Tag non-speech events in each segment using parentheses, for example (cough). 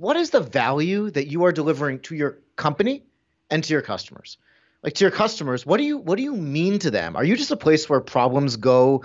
what is the value that you are delivering to your company and to your customers? Like to your customers, what do you what do you mean to them? Are you just a place where problems go?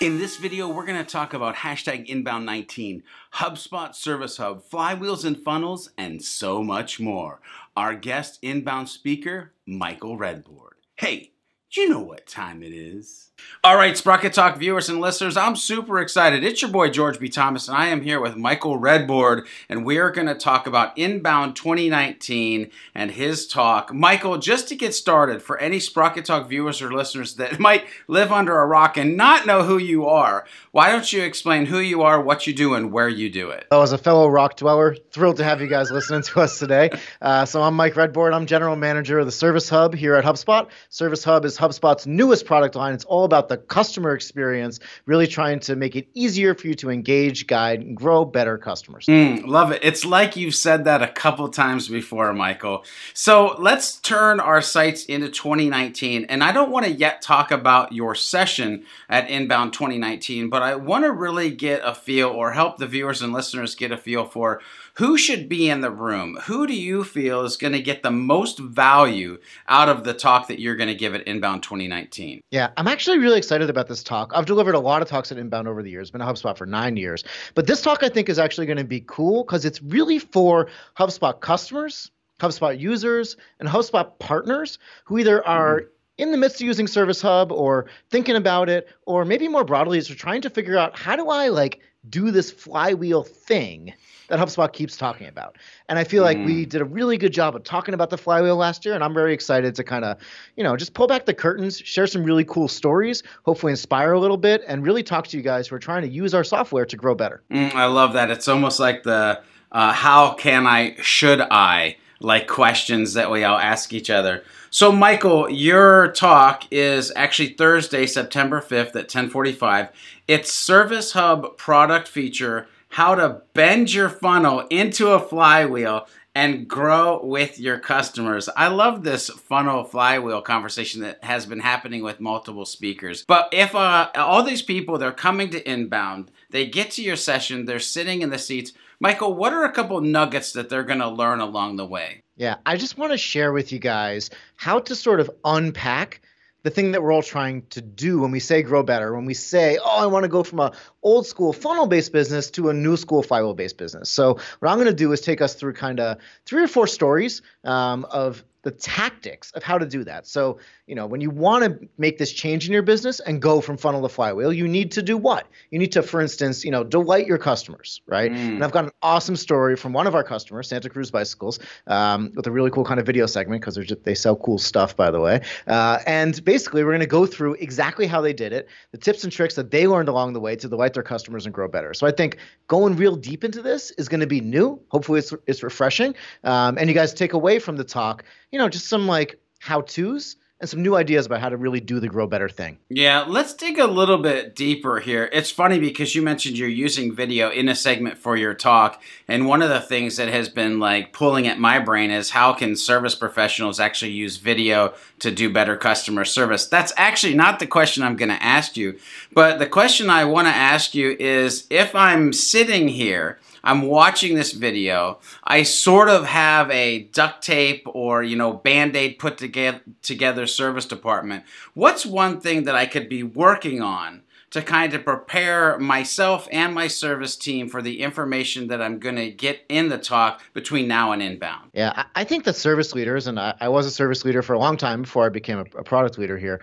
In this video, we're to talk about hashtag inbound19, HubSpot Service Hub, flywheels and funnels, and so much more. Our guest inbound speaker, Michael Redbord. Hey, you know what time it is. All right, Sprocket Talk viewers and listeners, I'm super excited. It's your boy George B. Thomas, and I am here with Michael Redbord, and we are going to talk about Inbound 2019 and his talk. Michael, just to get started, for any Sprocket Talk viewers or listeners that (laughs) might live under a rock and not know who you are, why don't you explain who you are, what you do, and where you do it? Oh, as a fellow rock dweller, thrilled to have you guys listening to us today. (laughs) Uh, so I'm Mike Redbord. I'm general manager of the Service Hub here at HubSpot. Service Hub is HubSpot's newest product line. It's all about the customer experience, really trying to make it easier for you to engage, guide, and grow better customers. Mm, love it. It's like you've said that a couple times before, Michael. So let's turn our sights into 2019. And I don't want to yet talk about your session at Inbound 2019, but I want to really get a feel or help the viewers and listeners get a feel for who should be in the room? Who do you feel is going to get the most value out of the talk that you're going to give at Inbound 2019? Yeah, I'm actually really excited about this talk. I've delivered a lot of talks at Inbound over the years, been a HubSpot for nine years. But this talk I think is actually going to be cool because it's really for HubSpot customers, HubSpot users, and HubSpot partners who either are mm-hmm in the midst of using Service Hub or thinking about it, or maybe more broadly, is trying to figure out how do I like do this flywheel thing that HubSpot keeps talking about. And I feel like mm. we did a really good job of talking about the flywheel last year, and I'm very excited to kind of, you know, just pull back the curtains, share some really cool stories, hopefully inspire a little bit, and really talk to you guys who are trying to use our software to grow better. Mm, I love that. It's almost like the uh, how can I, should I, like questions that we all ask each other. So, Michael, your talk is actually Thursday, September 5th at 1045. It's Service Hub product feature how to bend your funnel into a flywheel and grow with your customers. I love this funnel flywheel conversation that has been happening with multiple speakers. But if uh, all these people, they're coming to inbound, they get to your session, they're sitting in the seats. Michael, what are a couple nuggets that they're going to learn along the way? Yeah, I just want to share with you guys how to sort of unpack the thing that we're all trying to do when we say grow better, when we say, oh, I want to go from a old school funnel based business to a new school flywheel based business. So what I'm going to do is take us through kind of three or four stories um, of the tactics of how to do that. So, you know, when you want to make this change in your business and go from funnel to flywheel, you need to do what? You need to, for instance, you know, delight your customers, right? Mm. And I've got an awesome story from one of our customers, Santa Cruz Bicycles, um, with a really cool kind of video segment because they sell cool stuff, by the way. Uh, and basically, we're going to go through exactly how they did it, the tips and tricks that they learned along the way to delight their customers and grow better. So I think going real deep into this is going to be new. Hopefully, it's it's refreshing, um, and you guys take away from the talk you know, just some like how to's and some new ideas about how to really do the grow better thing. Yeah, let's dig a little bit deeper here. It's funny because you mentioned you're using video in a segment for your talk, and one of the things that has been like pulling at my brain is how can service professionals actually use video to do better customer service? That's actually not the question I'm going to ask you, but the question I want to ask you is if I'm sitting here I'm watching this video. I sort of have a duct tape or, you know, band-aid put together, together service department. What's one thing that I could be working on to kind of prepare myself and my service team for the information that I'm going to get in the talk between now and inbound? Yeah, I think the service leaders, and I, I was a service leader for a long time before I became a, a product leader here.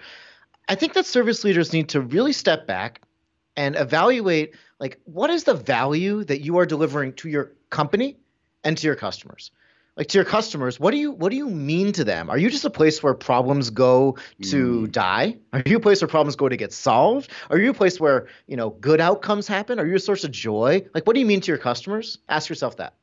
I think that service leaders need to really step back and evaluate like what is the value that you are delivering to your company and to your customers? Like to your customers what do you what do you mean to them? Are you just a place where problems go to mm. die? Are you a place where problems go to get solved? Are you a place where you know good outcomes happen? Are you a source of joy? Like what do you mean to your customers? Ask yourself that.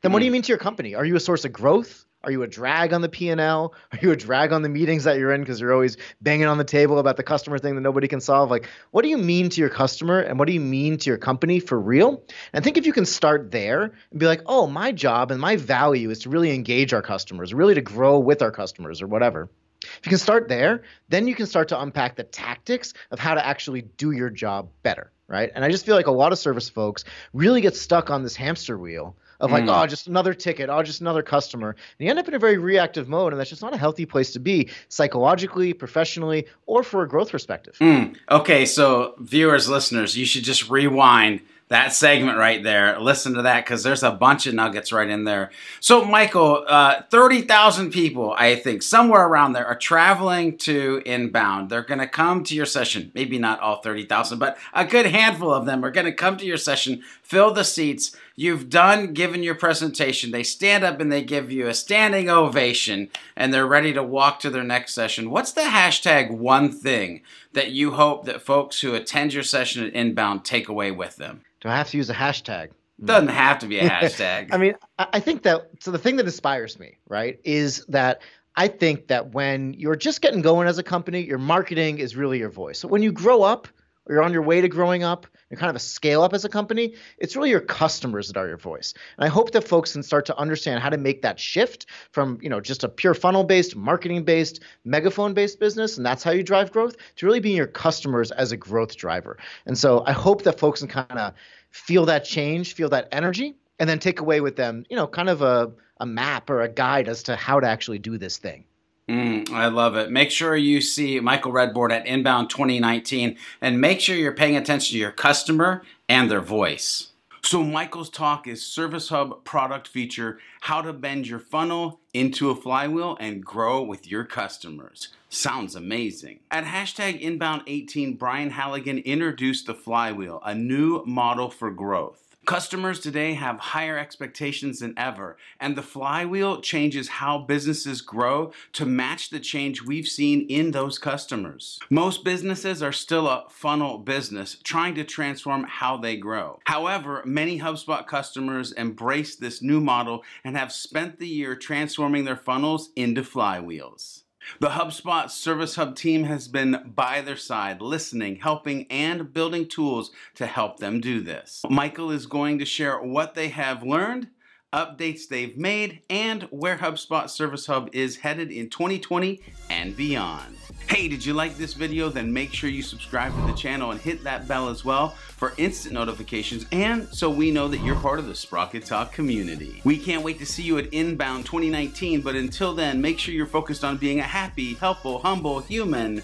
Then mm. what do you mm. mean to your company? Are you a source of growth are you a drag on the P&L? Are you a drag on the meetings that you're in because you're always banging on the table about the customer thing that nobody can solve? Like, what do you mean to your customer and what do you mean to your company for real? And I think if you can start there and be like, oh, my job and my value is to really engage our customers, really to grow with our customers or whatever If you can start there, then you can start to unpack the tactics of how to actually do your job better, right? And I just feel like a lot of service folks really get stuck on this hamster wheel of like, mm. oh, just another ticket, oh, just another customer. And you end up in a very reactive mode, and that's just not a healthy place to be psychologically, professionally, or for a growth perspective. Mm. Okay, so viewers, listeners, you should just rewind that segment right there. Listen to that because there's a bunch of nuggets right in there. So, Michael, uh, 30,000 people, I think, somewhere around there, are traveling to Inbound. They're going to come to your session. Maybe not all 30,000, but a good handful of them are going to come to your session, fill the seats. You've done given your presentation. They stand up and they give you a standing ovation and they're ready to walk to their next session. What's the hashtag one thing that you hope that folks who attend your session at Inbound take away with them? Do I have to use a hashtag? Doesn't have to be a (laughs) hashtag. I mean, I think that so the thing that inspires me, right, is that I think that when you're just getting going as a company, your marketing is really your voice. So when you grow up, or you're on your way to growing up, you're kind of a scale up as a company, it's really your customers that are your voice. And I hope that folks can start to understand how to make that shift from, you know, just a pure funnel based, marketing based, megaphone based business, and that's how you drive growth, to really being your customers as a growth driver. And so I hope that folks can kind of feel that change, feel that energy, and then take away with them, you know, kind of a, a map or a guide as to how to actually do this thing. Mm, I love it. Make sure you see Michael Redbord at Inbound 2019 and make sure you're paying attention to your customer and their voice. So, Michael's talk is Service Hub product feature how to bend your funnel into a flywheel and grow with your customers. Sounds amazing. At hashtag Inbound18, Brian Halligan introduced the flywheel, a new model for growth. Customers today have higher expectations than ever, and the flywheel changes how businesses grow to match the change we've seen in those customers. Most businesses are still a funnel business, trying to transform how they grow. However, many HubSpot customers embrace this new model and have spent the year transforming their funnels into flywheels. The HubSpot Service Hub team has been by their side, listening, helping, and building tools to help them do this. Michael is going to share what they have learned, updates they've made, and where HubSpot Service Hub is headed in 2020 and beyond. Hey, did you like this video? Then make sure you subscribe to the channel and hit that bell as well for instant notifications and so we know that you're part of the Sprocket Talk community. We can't wait to see you at Inbound 2019, but until then, make sure you're focused on being a happy, helpful, humble human.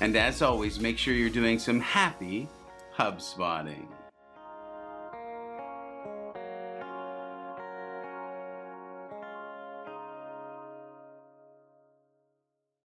And as always, make sure you're doing some happy HubSpotting.